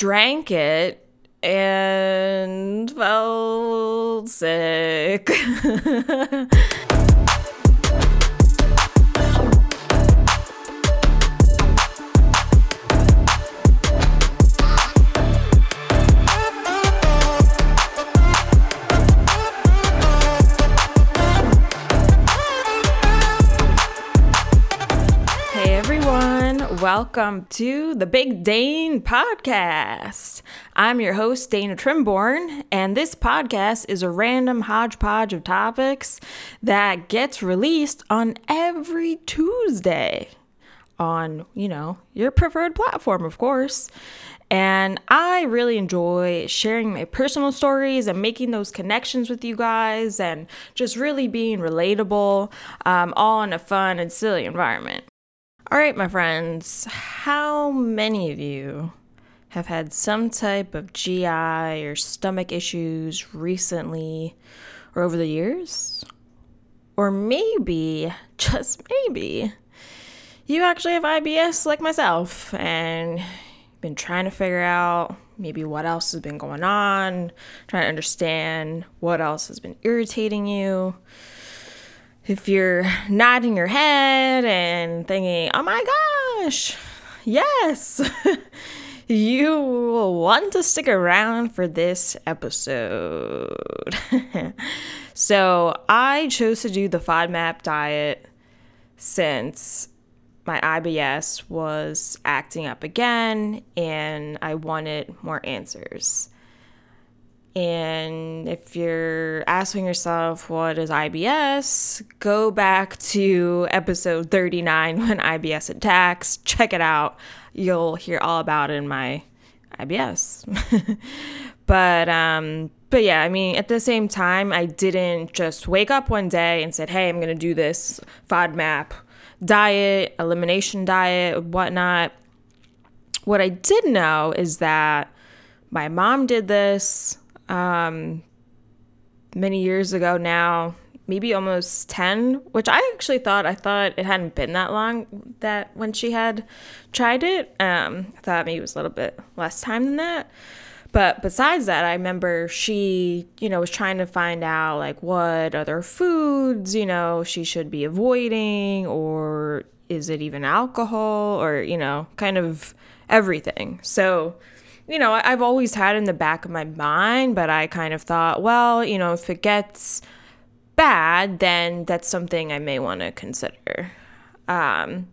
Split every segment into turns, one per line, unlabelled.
drank it and felt sick. welcome to the Big Dane Podcast. I'm your host, Dana Trimborn, and this podcast is a random hodgepodge of topics that gets released on every Tuesday on, you know, your preferred platform, of course. And I really enjoy sharing my personal stories and making those connections with you guys and just really being relatable, um, all in a fun and silly environment. All right, my friends, how many of you have had some type of GI or stomach issues recently or over the years? Or maybe, just maybe, you actually have IBS like myself and been trying to figure out maybe what else has been going on, trying to understand what else has been irritating you if you're nodding your head and thinking, oh my gosh, yes, you will want to stick around for this episode. so, I chose to do the FODMAP diet since my IBS was acting up again and I wanted more answers. And if you're asking yourself, what is IBS? Go back to episode 39 when IBS attacks. Check it out. You'll hear all about it in my IBS. but, um, but yeah, I mean, at the same time, I didn't just wake up one day and said, hey, I'm going to do this FODMAP diet, elimination diet, whatnot. What I did know is that my mom did this um, many years ago now, maybe almost 10, which I actually thought, I thought it hadn't been that long that when she had tried it. Um, I thought maybe it was a little bit less time than that. But besides that, I remember she, you know, was trying to find out like what other foods, you know, she should be avoiding or is it even alcohol or, you know, kind of everything. So, you know, I've always had in the back of my mind, but I kind of thought, well, you know, if it gets bad, then that's something I may want to consider. Um,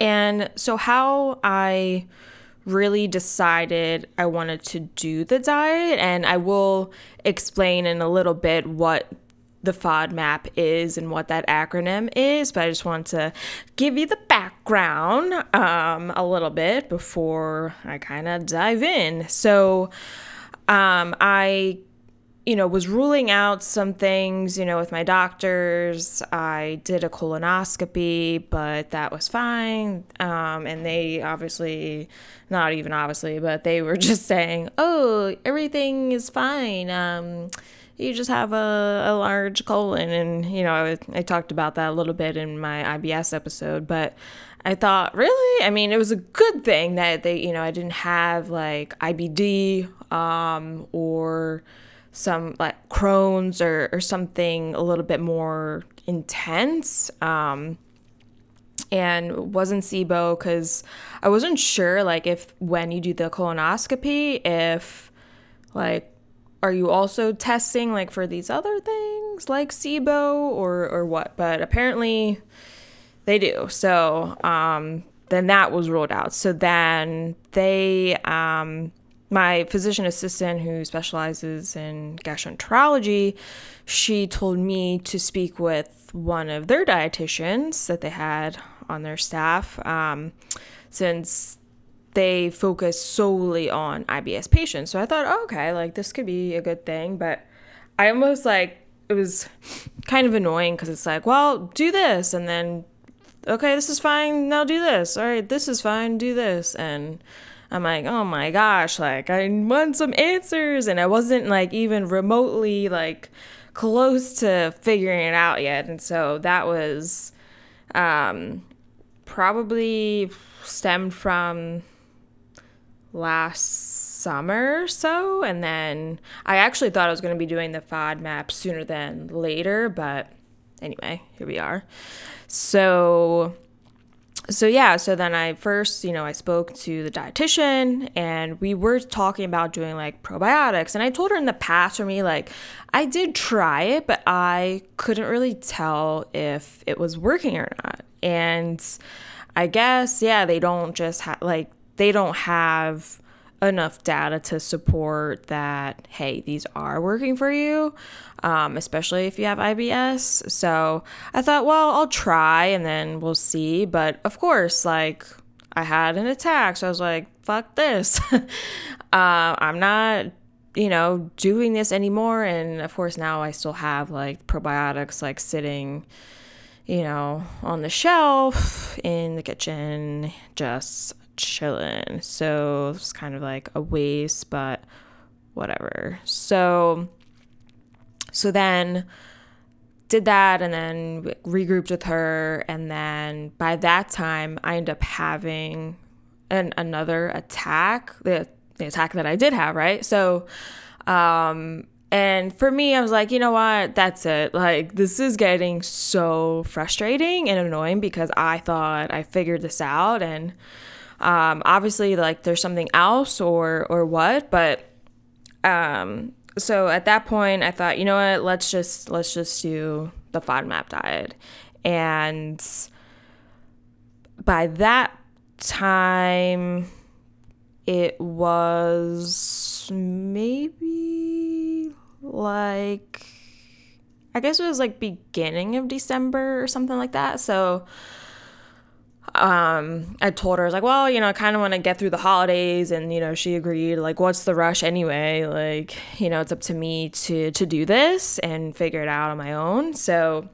and so, how I really decided I wanted to do the diet, and I will explain in a little bit what the FODMAP is and what that acronym is, but I just want to give you the background um, a little bit before I kind of dive in. So, um, I you know, was ruling out some things, you know, with my doctors. I did a colonoscopy, but that was fine. Um, and they obviously, not even obviously, but they were just saying, oh, everything is fine. Um, you just have a, a large colon. And, you know, I, I talked about that a little bit in my IBS episode, but I thought, really? I mean, it was a good thing that they, you know, I didn't have like IBD um, or some like Crohn's or, or something a little bit more intense. Um, and wasn't SIBO because I wasn't sure like if when you do the colonoscopy, if like are you also testing like for these other things like SIBO or or what? But apparently they do. So um, then that was ruled out. So then they um, my physician assistant who specializes in gastroenterology, she told me to speak with one of their dietitians that they had on their staff since they focus solely on IBS patients. So I thought, oh, okay, like this could be a good thing. But I almost like it was kind of annoying because it's like, well, do this. And then, okay, this is fine. Now do this. All right, this is fine. Do this. And I'm like, oh my gosh, like I want some answers. And I wasn't like even remotely like close to figuring it out yet. And so that was um, probably stemmed from last summer or so. And then I actually thought I was going to be doing the FODMAP sooner than later, but anyway, here we are. So so yeah, so then I first, you know, I spoke to the dietitian and we were talking about doing like probiotics. And I told her in the past for me, like, I did try it, but I couldn't really tell if it was working or not. And I guess, yeah, they don't just have, like, they don't have enough data to support that, hey, these are working for you, um, especially if you have IBS. So I thought, well, I'll try and then we'll see. But of course, like, I had an attack. So I was like, fuck this. uh, I'm not you know, doing this anymore. And of course, now I still have like probiotics like sitting, you know, on the shelf in the kitchen, just chilling. So it's kind of like a waste, but whatever. So so then did that and then regrouped with her and then by that time I ended up having an another attack, the the attack that I did have, right? So um and for me, I was like, you know what? That's it. Like, this is getting so frustrating and annoying because I thought I figured this out and um, obviously, like there's something else or or what, but um, so at that point, I thought, you know what? Let's just let's just do the FODMAP diet, and by that time, it was maybe like I guess it was like beginning of December or something like that. So um, I told her, I was like, well, you know, I kind of want to get through the holidays. And, you know, she agreed, like, what's the rush anyway? Like, you know, it's up to me to, to do this and figure it out on my own. So,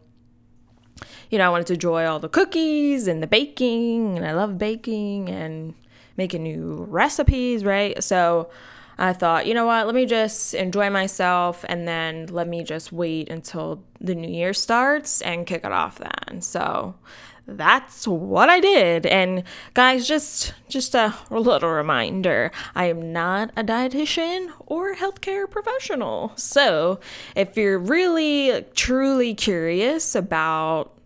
you know, I wanted to enjoy all the cookies and the baking. And I love baking and making new recipes, right? So I thought, you know what, let me just enjoy myself and then let me just wait until the new year starts and kick it off then. So that's what I did. And guys, just just a little reminder, I am not a dietitian or healthcare professional. So, if you're really truly curious about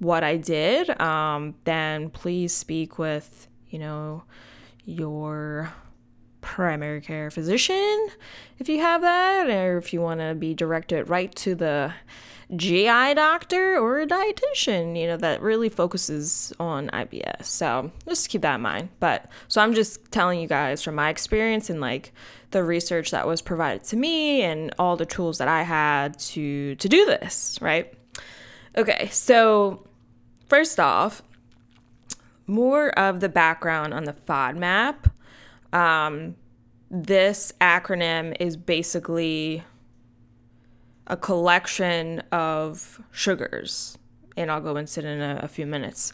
what I did, um, then please speak with, you know, your primary care physician if you have that, or if you want to be directed right to the GI doctor or a dietitian, you know, that really focuses on IBS. So just keep that in mind. But so I'm just telling you guys from my experience and like the research that was provided to me and all the tools that I had to to do this, right? Okay, so first off, more of the background on the FODMAP. Um, this acronym is basically a collection of sugars. And I'll go into it in a, a few minutes.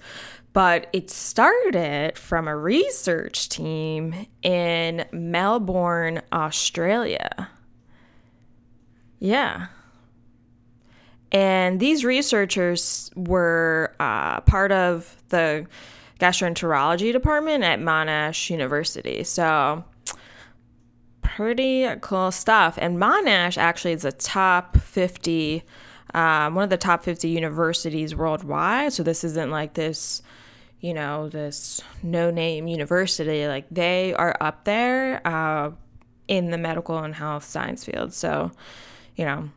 But it started from a research team in Melbourne, Australia. Yeah. And these researchers were uh, part of the gastroenterology department at Monash University. So pretty cool stuff. And Monash actually is a top 50, um, one of the top 50 universities worldwide. So this isn't like this, you know, this no name university. Like they are up there uh, in the medical and health science field. So, you know,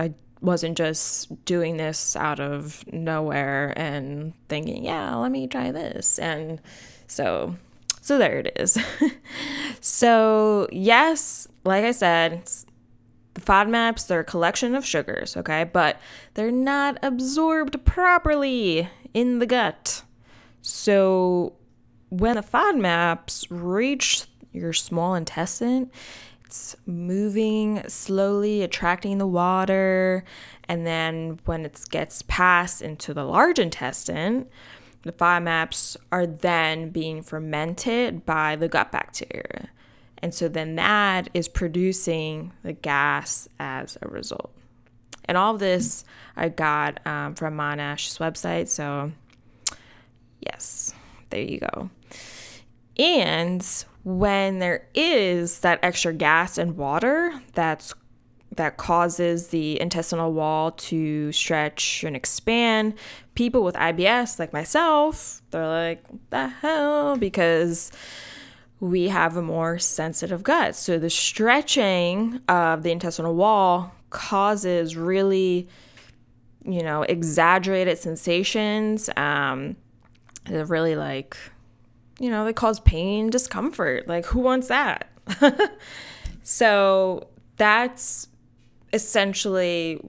I wasn't just doing this out of nowhere and thinking, yeah, let me try this. And so so there it is. so, yes, like I said, the FODMAPs, they're a collection of sugars, okay? But they're not absorbed properly in the gut. So, when the FODMAPs reach your small intestine, it's moving slowly, attracting the water. And then when it gets passed into the large intestine, the FODMAPs are then being fermented by the gut bacteria. And so then that is producing the gas as a result. And all of this I got um, from Monash's website. So, yes, there you go. And when there is that extra gas and water that's that causes the intestinal wall to stretch and expand. People with IBS, like myself, they're like, the hell? Because we have a more sensitive gut. So the stretching of the intestinal wall causes really, you know, exaggerated sensations. Um, they're really like, you know, they cause pain, discomfort. Like, who wants that? so that's essentially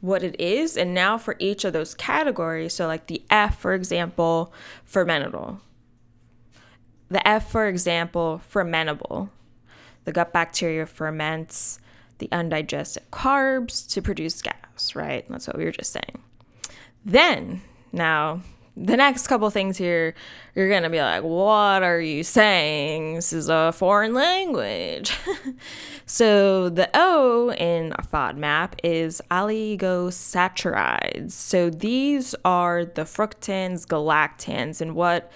what it is. And now for each of those categories, so like the F, for example, fermentable. The F, for example, fermentable. The gut bacteria ferments the undigested carbs to produce gas, right? That's what we were just saying. Then, now the next couple things here, you're gonna be like, what are you saying? This is a foreign language. so the O in a FODMAP is oligosaccharides. So these are the fructans, galactans, and what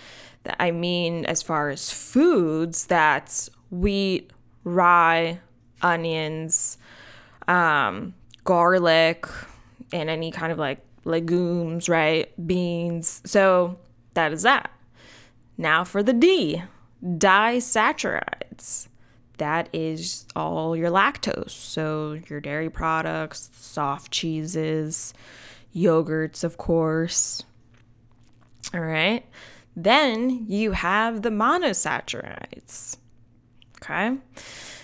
I mean as far as foods, that's wheat, rye, onions, um, garlic, and any kind of like legumes, right? Beans. So that is that. Now for the D, disaccharides. That is all your lactose. So your dairy products, soft cheeses, yogurts, of course. All right. Then you have the monosaccharides. Okay.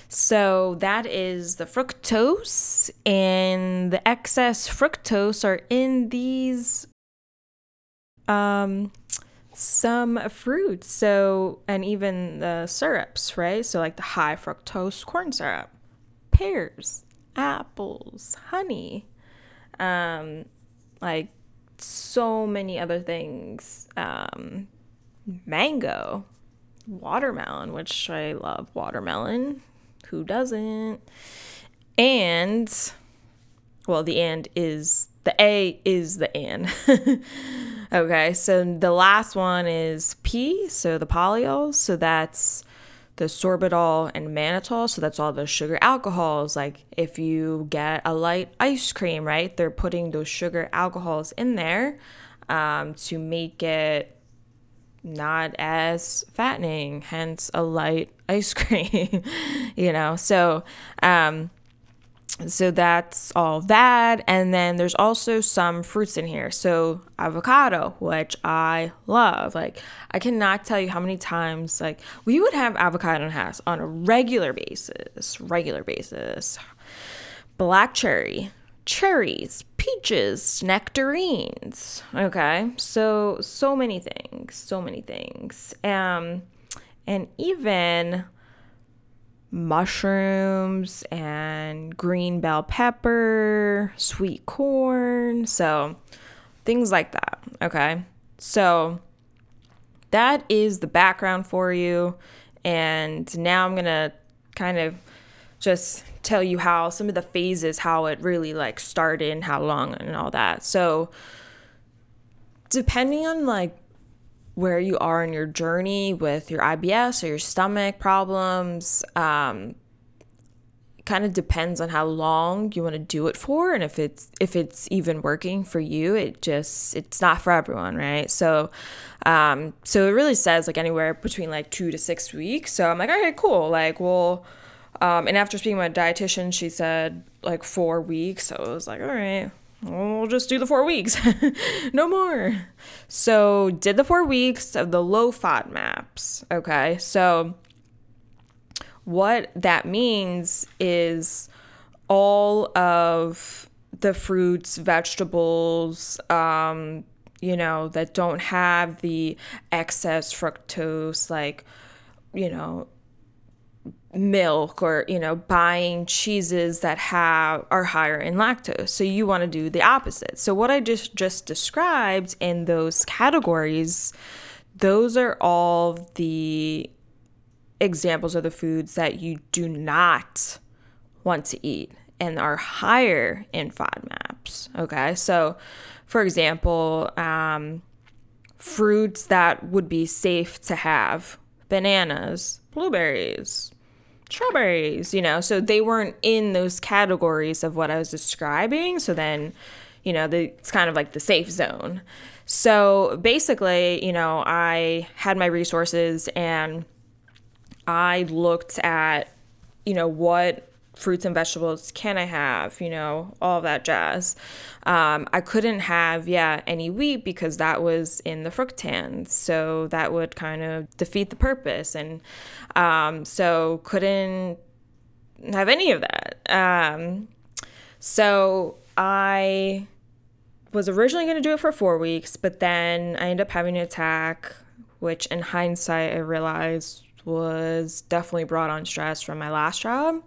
So that is the fructose, and the excess fructose are in these um some fruits. So and even the syrups, right? So like the high fructose corn syrup, pears, apples, honey, um, like so many other things. Um, mango, watermelon, which I love watermelon. Who doesn't? And, well, the and is the A is the and. okay, so the last one is P, so the polyols. So that's the sorbitol and mannitol. So that's all the sugar alcohols. Like if you get a light ice cream, right? They're putting those sugar alcohols in there um, to make it not as fattening, hence a light ice cream, you know. So, um, so that's all that. And then there's also some fruits in here. So, avocado, which I love. Like, I cannot tell you how many times, like, we would have avocado in house on a regular basis, regular basis. Black cherry, cherries, peaches, nectarines. Okay, so so many things, so many things, um, and even mushrooms and green bell pepper, sweet corn, so things like that. Okay, so that is the background for you, and now I'm gonna kind of just tell you how some of the phases, how it really like started and how long and all that. So depending on like where you are in your journey with your IBS or your stomach problems, um, kind of depends on how long you want to do it for and if it's if it's even working for you it just it's not for everyone right? So um so it really says like anywhere between like two to six weeks. So i'm like okay cool. Like well um, and after speaking with a dietitian, she said like four weeks. So I was like, all right, we'll just do the four weeks, no more. So did the four weeks of the low FODMAPs. Okay, so what that means is all of the fruits, vegetables, um, you know, that don't have the excess fructose, like, you know, milk or you know buying cheeses that have are higher in lactose so you want to do the opposite so what i just just described in those categories those are all the examples of the foods that you do not want to eat and are higher in FODMAPs. Okay, so for example, um, fruits that would be safe to have bananas, blueberries, strawberries, you know. So they weren't in those categories of what I was describing. So then, you know, the, it's kind of like the safe zone. So basically, you know, I had my resources and I looked at, you know, what fruits and vegetables can I have? You know, all that jazz. Um, I couldn't have, yeah, any wheat because that was in the fructans. So that would kind of defeat the purpose. And um, so couldn't have any of that. Um, so I was originally going to do it for four weeks, but then I ended up having an attack, which in hindsight I realized was definitely brought on stress from my last job.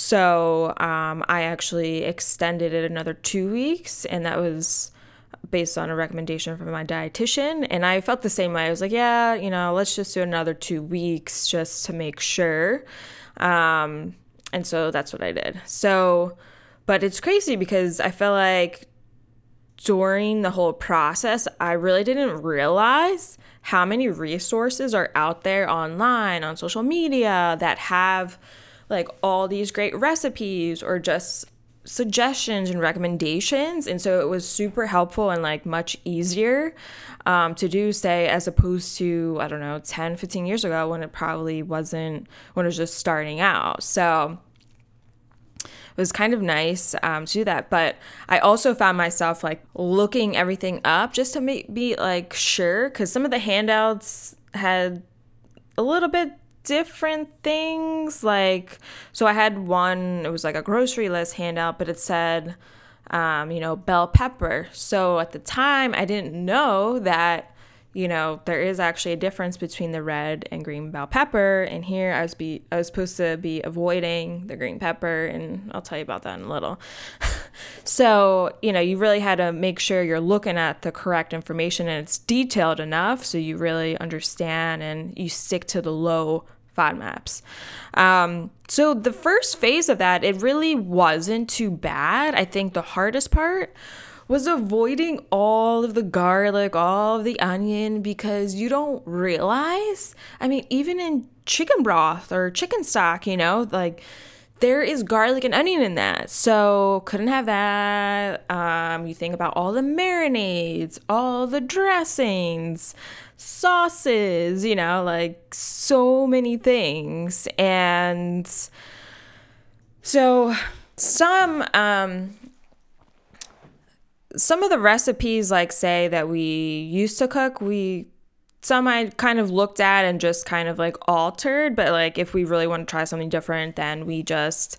So um, I actually extended it another two weeks, and that was based on a recommendation from my dietitian. And I felt the same way. I was like, yeah, you know, let's just do another two weeks just to make sure. Um, and so that's what I did. So, but it's crazy because I feel like during the whole process, I really didn't realize how many resources are out there online, on social media that have like all these great recipes or just suggestions and recommendations. And so it was super helpful and like much easier um, to do say as opposed to i don't know 10 15 years ago when it probably wasn't when it was just starting out. So it was kind of nice um, to do that. But i also found myself like looking everything up just to be like sure because some of the handouts had a little bit different things. Like, so I had one, it was like a grocery list handout, but it said, um, you know, bell pepper. So at the time, I didn't know that you know, there is actually a difference between the red and green bell pepper. And here I was be I was supposed to be avoiding the green pepper, and I'll tell you about that in a little. so, you know, you really had to make sure you're looking at the correct information and it's detailed enough so you really understand and you stick to the low FODMAPs. Um, so the first phase of that, it really wasn't too bad. I think the hardest part was avoiding all of the garlic, all of the onion, because you don't realize. I mean, even in chicken broth or chicken stock, you know, like there is garlic and onion in that. So couldn't have that. Um, you think about all the marinades, all the dressings, sauces, you know, like so many things. And so some um some of the recipes like say that we used to cook we some I kind of looked at and just kind of like altered, but like if we really want to try something different, then we just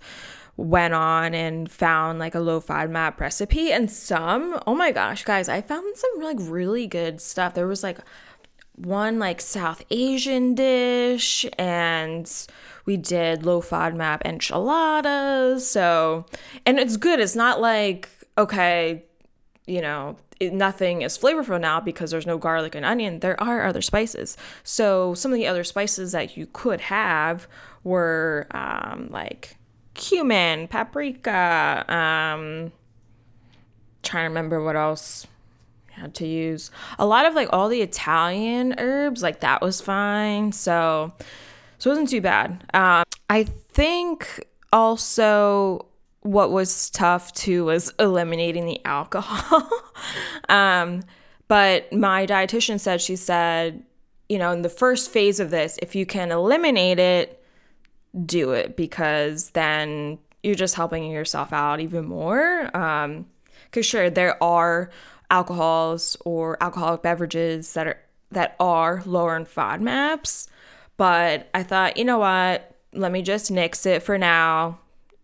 went on and found like a low FODMAP recipe. And some, oh my gosh, guys, I found some like really good stuff. There was like one like South Asian dish and we did low FODMAP enchiladas. So, and it's good. It's not like, okay, you know, it, nothing is flavorful now because there's no garlic and onion. There are other spices. So some of the other spices that you could have were um, like cumin, paprika. Um, trying to remember what else had to use. A lot of like all the Italian herbs, like that was fine. So so it wasn't too bad. Um, I think also what was tough too was eliminating the alcohol. um, but my dietitian said, she said, you know, in the first phase of this, if you can eliminate it, do it because then you're just helping yourself out even more. Because, um, sure, there are alcohols or alcoholic beverages that are that are lower in FODMAPs, but I thought, you know what? Let me just nix it for now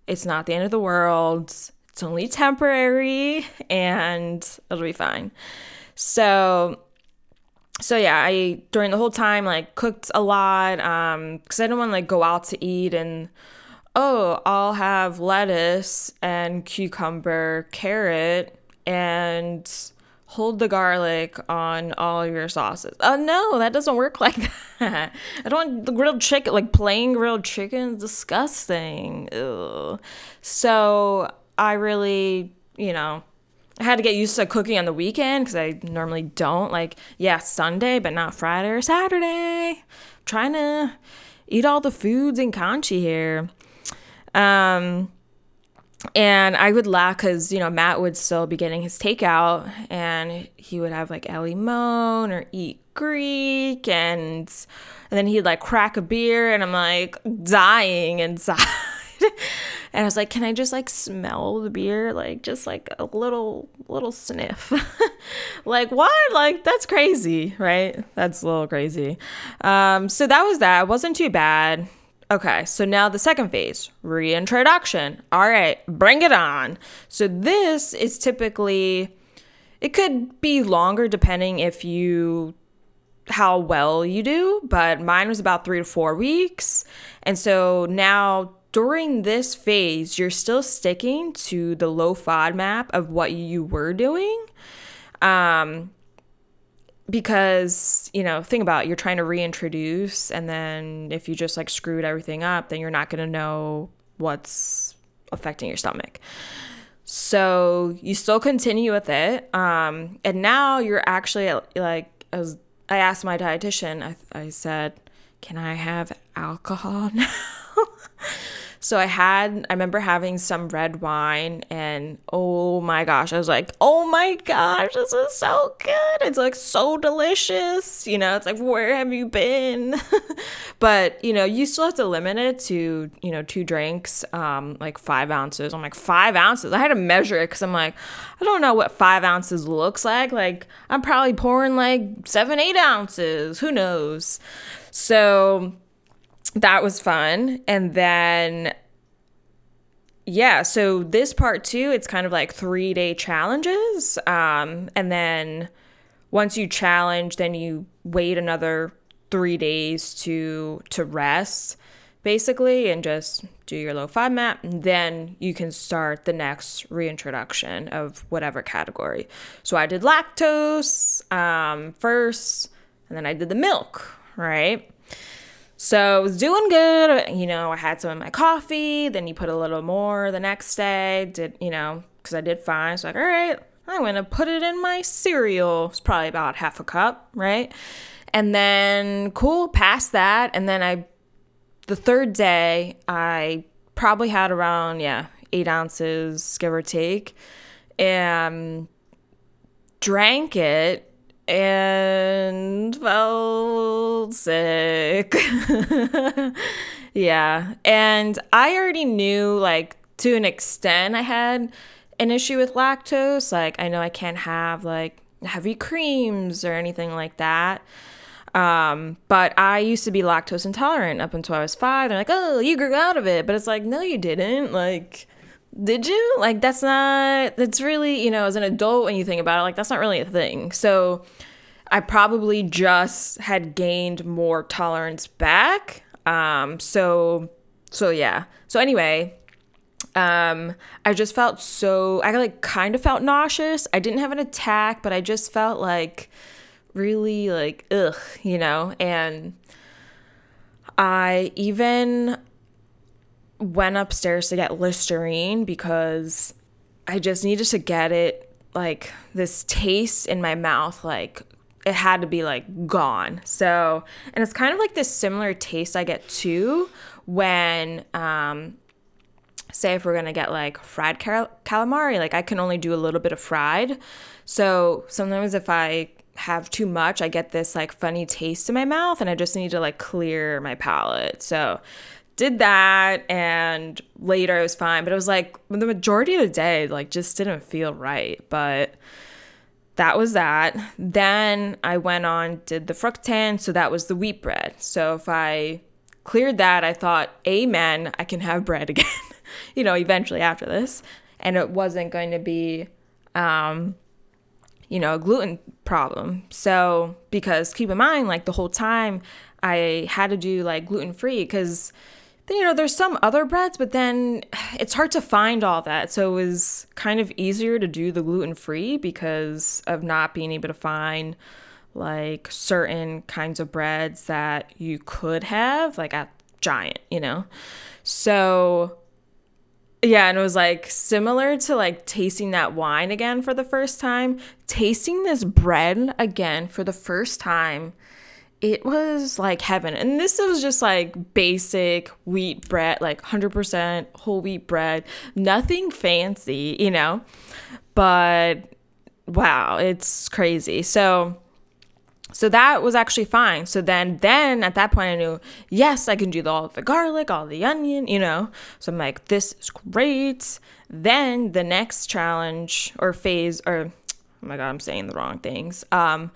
it's not the end of the world. It's only temporary and it'll be fine. So so yeah, I during the whole time like cooked a lot um cuz I didn't want to like go out to eat and oh, I'll have lettuce and cucumber, carrot and hold the garlic on all your sauces. Oh no, that doesn't work like that. I don't want the grilled chicken, like plain grilled chicken, disgusting. Ew. So I really, you know, I had to get used to cooking on the weekend because I normally don't. Like, yeah, Sunday, but not Friday or Saturday. trying to eat all the foods in Kanchi here. Um, and I would laugh because you know Matt would still be getting his takeout, and he would have like El Moan or Eat Greek, and and then he'd like crack a beer, and I'm like dying inside. and I was like, "Can I just like smell the beer, like just like a little little sniff?" like what? Like that's crazy, right? That's a little crazy. Um, so that was that. It wasn't too bad. Okay, so now the second phase, reintroduction. All right, bring it on. So this is typically it could be longer depending if you how well you do, but mine was about 3 to 4 weeks. And so now during this phase, you're still sticking to the low FODMAP of what you were doing. Um, because you know think about it, you're trying to reintroduce and then if you just like screwed everything up then you're not going to know what's affecting your stomach. So you still continue with it um, and now you're actually like as i asked my dietitian I, I said can i have alcohol now so I had, I remember having some red wine, and oh my gosh, I was like, oh my gosh, this is so good. It's like so delicious. You know, it's like, where have you been? but, you know, you still have to limit it to, you know, two drinks, um, like five ounces. I'm like, five ounces? I had to measure it because I'm like, I don't know what five ounces looks like. Like, I'm probably pouring like seven, eight ounces. Who knows? So, that was fun. And then, yeah, so this part too, it's kind of like three day challenges. Um, and then once you challenge, then you wait another three days to to rest basically and just do your low FODMAP and then you can start the next reintroduction of whatever category so i did lactose um, first and then i did the milk right so I was doing good. You know, I had some in my coffee. Then you put a little more the next day. Did, you know, because I did fine. So, like, all right, I'm going to put it in my cereal. It's probably about half a cup, right? And then, cool, past that. And then I, the third day, I probably had around, yeah, eight ounces, give or take, and drank it and felt sick. yeah. And I already knew, like, to an extent, I had an issue with lactose. Like, I know I can't have, like, heavy creams or anything like that. Um, but I used to be lactose intolerant up until I was five. They're like, oh, you grew out of it. But it's like, no, you didn't. Like, did you? Like, that's not, that's really, you know, as an adult, when you think about it, like, that's not really a thing. So I probably just had gained more tolerance back. Um, so, so yeah. So, anyway, um, I just felt so, I like kind of felt nauseous. I didn't have an attack, but I just felt like really like, ugh, you know, and I even went upstairs to get Listerine because I just needed to get it like this taste in my mouth like it had to be like gone. So, and it's kind of like this similar taste I get too when um say if we're to get like fried cal- calamari, like I can only do a little bit of fried. So, sometimes if I have too much, I get this like funny taste in my mouth and I just need to like clear my palate. So, did that and later it was fine. But it was like the majority of the day like just didn't feel right. But that was that. Then i went on did the fructan so that was the wheat bread. So if i cleared that i thought amen i can have bread again you know eventually after this. And it wasn't going to be um you know a gluten problem. So because keep in mind like the whole time i had to do like gluten free because you know, there's some other breads, but then it's hard to find all that. So it was kind of easier to do the gluten free because of not being able to find like certain kinds of breads that you could have, like at Giant, you know? So yeah, and it was like similar to like tasting that wine again for the first time. Tasting this bread again for the first time it was like heaven. And this was just like basic wheat bread, like 100% whole wheat bread, nothing fancy, you know? But wow, it's crazy. So so that was actually fine. So then then at that point I knew, yes, I can do all the garlic, all the onion, you know. So I'm like, this is great. Then the next challenge or phase or oh my god, I'm saying the wrong things. Um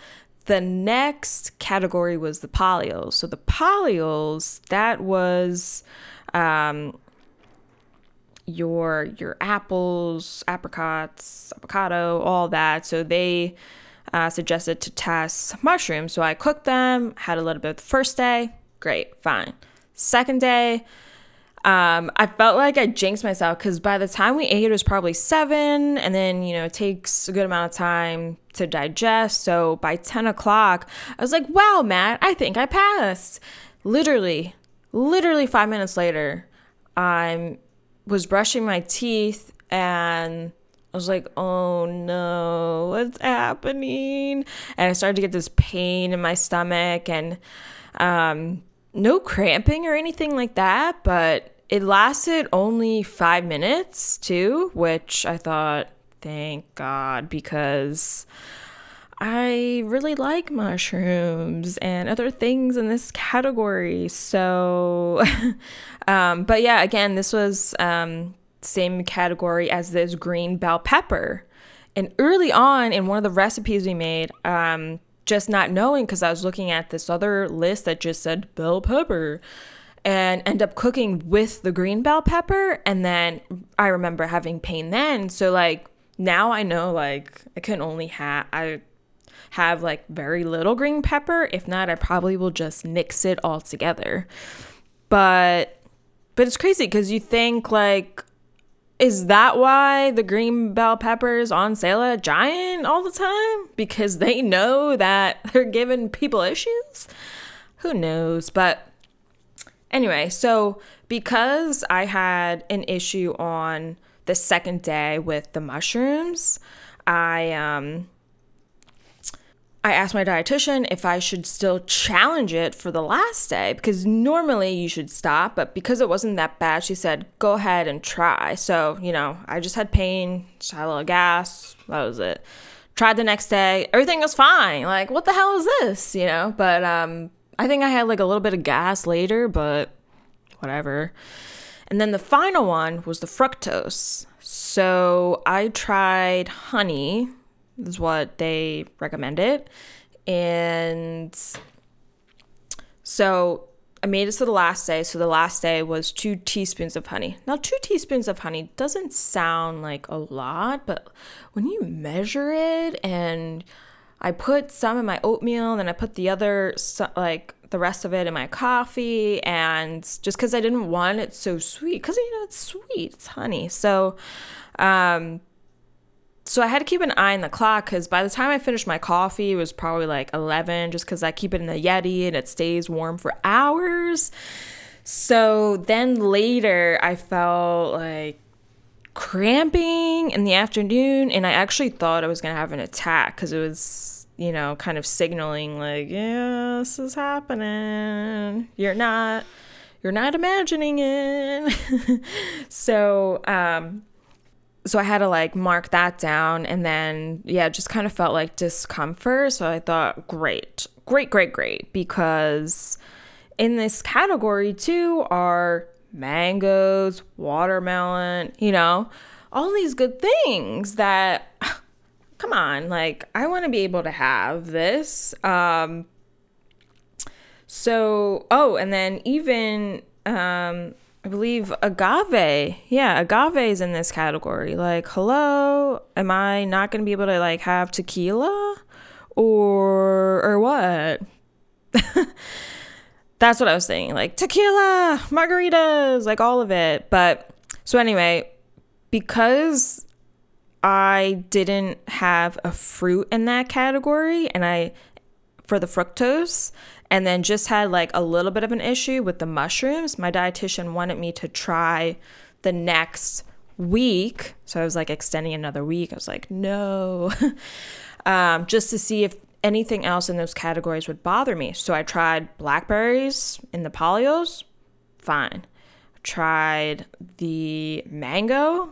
the next category was the polyols. So the polyols, that was um your your apples, apricots, avocado, all that. So they uh, suggested to test mushrooms. So I cooked them, had a little bit the first day, great, fine. Second day, um, I felt like I jinxed myself because by the time we ate, it was probably seven, and then you know it takes a good amount of time to digest. So by ten o'clock, I was like, "Wow, Matt, I think I passed." Literally, literally five minutes later, I was brushing my teeth and I was like, oh no, what's happening? And I started to get this pain in my stomach and um, no cramping or anything like that, but it lasted only five minutes too, which I thought, thank God, because I really like mushrooms and other things in this category. So, um, but yeah, again, this was um, same category as this green bell pepper. And early on in one of the recipes we made, um, just not knowing because I was looking at this other list that just said bell pepper and end up cooking with the green bell pepper. And then I remember having pain then. So, like, now I know, like, I can only have, I have like very little green pepper. If not, I probably will just mix it all together. But, but it's crazy because you think, like, is that why the green bell peppers on sale at Giant all the time? Because they know that they're giving people issues? Who knows? But anyway, so because I had an issue on the second day with the mushrooms, I um I asked my dietitian if I should still challenge it for the last day because normally you should stop, but because it wasn't that bad, she said, go ahead and try. So, you know, I just had pain, just had a little gas, that was it. Tried the next day, everything was fine. Like, what the hell is this? You know, but um, I think I had like a little bit of gas later, but whatever. And then the final one was the fructose. So I tried honey, is what they recommended. And so I made it to the last day. So the last day was two teaspoons of honey. Now, two teaspoons of honey doesn't sound like a lot, but when you measure it and I put some in my oatmeal, and then I put the other, like the rest of it in my coffee, and just because I didn't want it so sweet, because you know it's sweet, it's honey. So, um, so I had to keep an eye on the clock because by the time I finished my coffee, it was probably like 11 just because I keep it in the Yeti and it stays warm for hours. So then later, I felt like cramping in the afternoon and I actually thought I was going to have an attack because it was, you know, kind of signaling like, yeah, this is happening. You're not you're not imagining it. so, um so I had to like mark that down and then yeah, just kind of felt like discomfort. So I thought, great, great, great, great. Because in this category too are mangoes, watermelon, you know, all these good things that come on, like I want to be able to have this. Um so oh, and then even um I believe agave. Yeah, agave is in this category. Like, hello, am I not going to be able to like have tequila or or what? That's what I was saying. Like tequila, margaritas, like all of it. But so anyway, because I didn't have a fruit in that category and I for the fructose and then just had like a little bit of an issue with the mushrooms. My dietitian wanted me to try the next week. So I was like extending another week. I was like, no, um, just to see if anything else in those categories would bother me. So I tried blackberries in the polyols, fine. Tried the mango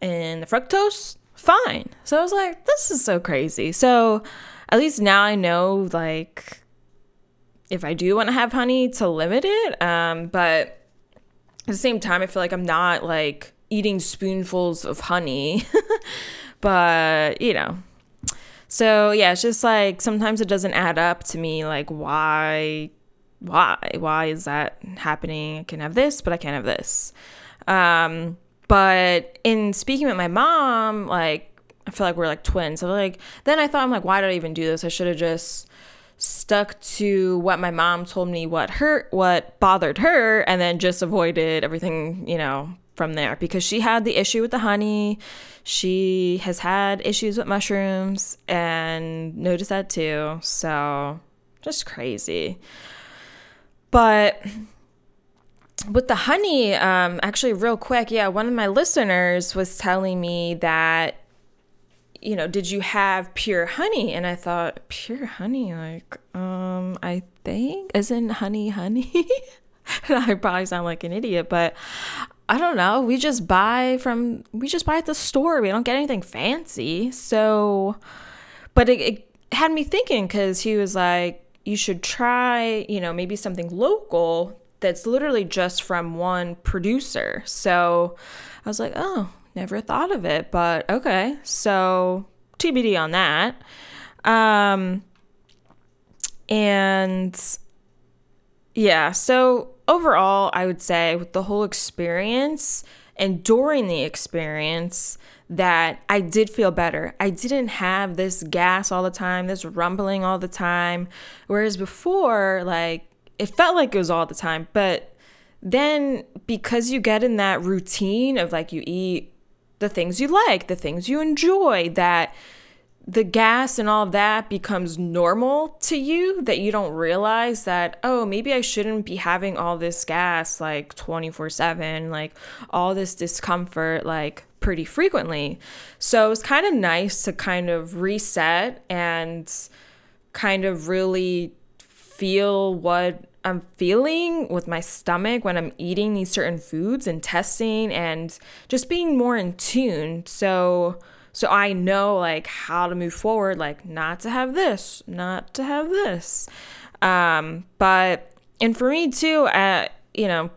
and the fructose, fine. So I was like, this is so crazy. So at least now I know, like, if I do want to have honey, to limit it. Um, but at the same time, I feel like I'm not like eating spoonfuls of honey. but, you know. So yeah, it's just like sometimes it doesn't add up to me. Like, why? Why? Why is that happening? I can have this, but I can't have this. Um, but in speaking with my mom, like I feel like we're like twins. So like then I thought I'm like, why did I even do this? I should have just stuck to what my mom told me what hurt what bothered her and then just avoided everything, you know, from there because she had the issue with the honey. She has had issues with mushrooms and noticed that too. So just crazy. But with the honey, um, actually, real quick, yeah, one of my listeners was telling me that, you know, did you have pure honey? And I thought, pure honey, like, um, I think, isn't honey honey? I probably sound like an idiot, but I don't know. We just buy from, we just buy at the store. We don't get anything fancy. So, but it, it had me thinking because he was like, you should try, you know, maybe something local that's literally just from one producer. So I was like, oh, never thought of it, but okay. So TBD on that. Um, and yeah, so overall, I would say with the whole experience and during the experience, that I did feel better. I didn't have this gas all the time, this rumbling all the time. Whereas before, like, it felt like it was all the time, but then because you get in that routine of like you eat the things you like, the things you enjoy, that the gas and all of that becomes normal to you that you don't realize that oh maybe i shouldn't be having all this gas like 24/7 like all this discomfort like pretty frequently. So it was kind of nice to kind of reset and kind of really feel what I'm feeling with my stomach when I'm eating these certain foods and testing and just being more in tune. So so I know like how to move forward, like not to have this, not to have this. Um, but and for me too, uh, you know,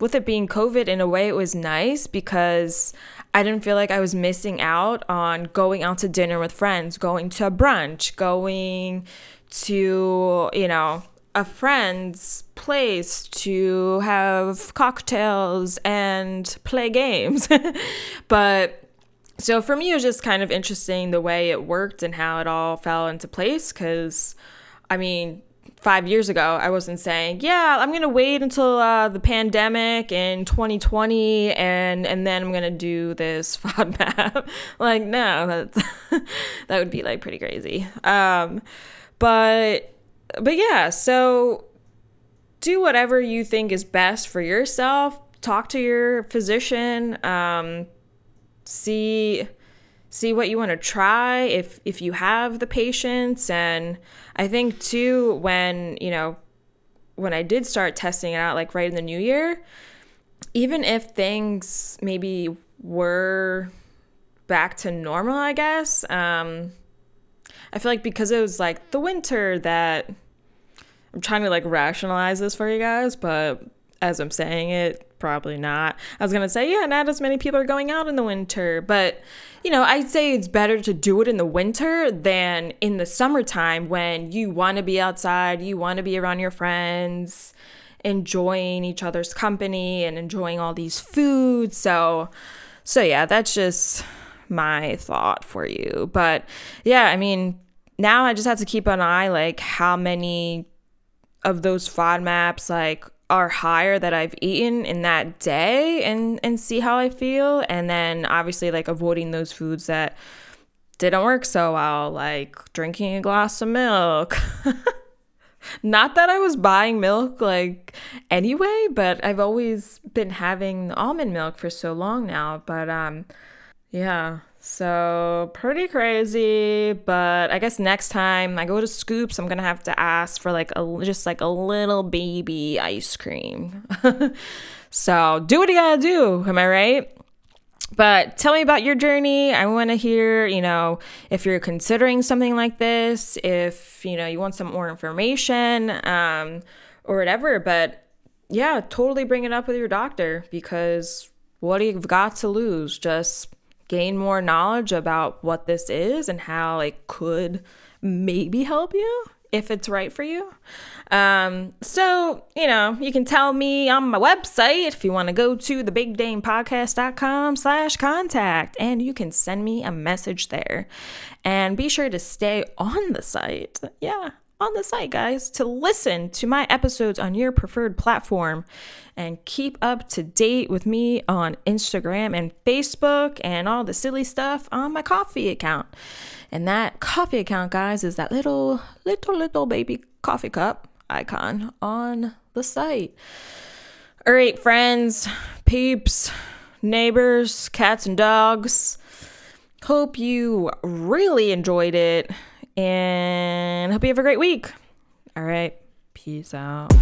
with it being COVID, in a way, it was nice because I didn't feel like I was missing out on going out to dinner with friends, going to a brunch, going to, you know, a friend's place to have cocktails and play games. but so for me, it was just kind of interesting the way it worked and how it all fell into place. Because, I mean, five years ago, I wasn't saying, yeah, I'm gonna wait until uh, the pandemic in 2020 and and then I'm gonna do this FODMAP. like, no, that that would be like pretty crazy. Um, but but yeah, so do whatever you think is best for yourself. Talk to your physician. Um, see see what you want to try if if you have the patience and i think too when you know when i did start testing it out like right in the new year even if things maybe were back to normal i guess um I feel like because it was like the winter that I'm trying to like rationalize this for you guys, but as I'm saying it, probably not. I was gonna say, yeah, not as many people are going out in the winter, but you know, I'd say it's better to do it in the winter than in the summertime when you want to be outside, you want to be around your friends, enjoying each other's company and enjoying all these foods. So, so yeah, that's just my thought for you. But yeah, I mean, now I just have to keep an eye like how many of those FODMAPs like are higher that I've eaten in that day and and see how I feel and then obviously like avoiding those foods that didn't work so well like drinking a glass of milk. Not that I was buying milk like anyway, but I've always been having almond milk for so long now, but um Yeah. So pretty crazy, but I guess next time I go to Scoops, I'm gonna have to ask for like a just like a little baby ice cream. so do what you gotta do. Am I right? But tell me about your journey. I want to hear, you know, if you're considering something like this, if, you know, you want some more information um, or whatever. But yeah, totally bring it up with your doctor because what do you've got to lose, just gain more knowledge about what this is and how it could maybe help you if it's right for you. Um, so, you know, you can tell me on my website if you want to go to thebigdanepodcast.com slash contact and you can send me a message there. And be sure to stay on the site. Yeah, on the site, guys, to listen to my episodes on your preferred platform and keep up to date with me on Instagram and Facebook and all the silly stuff on my Ko-fi account. And that Ko-fi account, guys, is that little, little, little baby coffee cup icon on the site. All right, friends, peeps, neighbors, cats, and dogs. Hope you really enjoyed it and hope you have a great week. All right, peace out.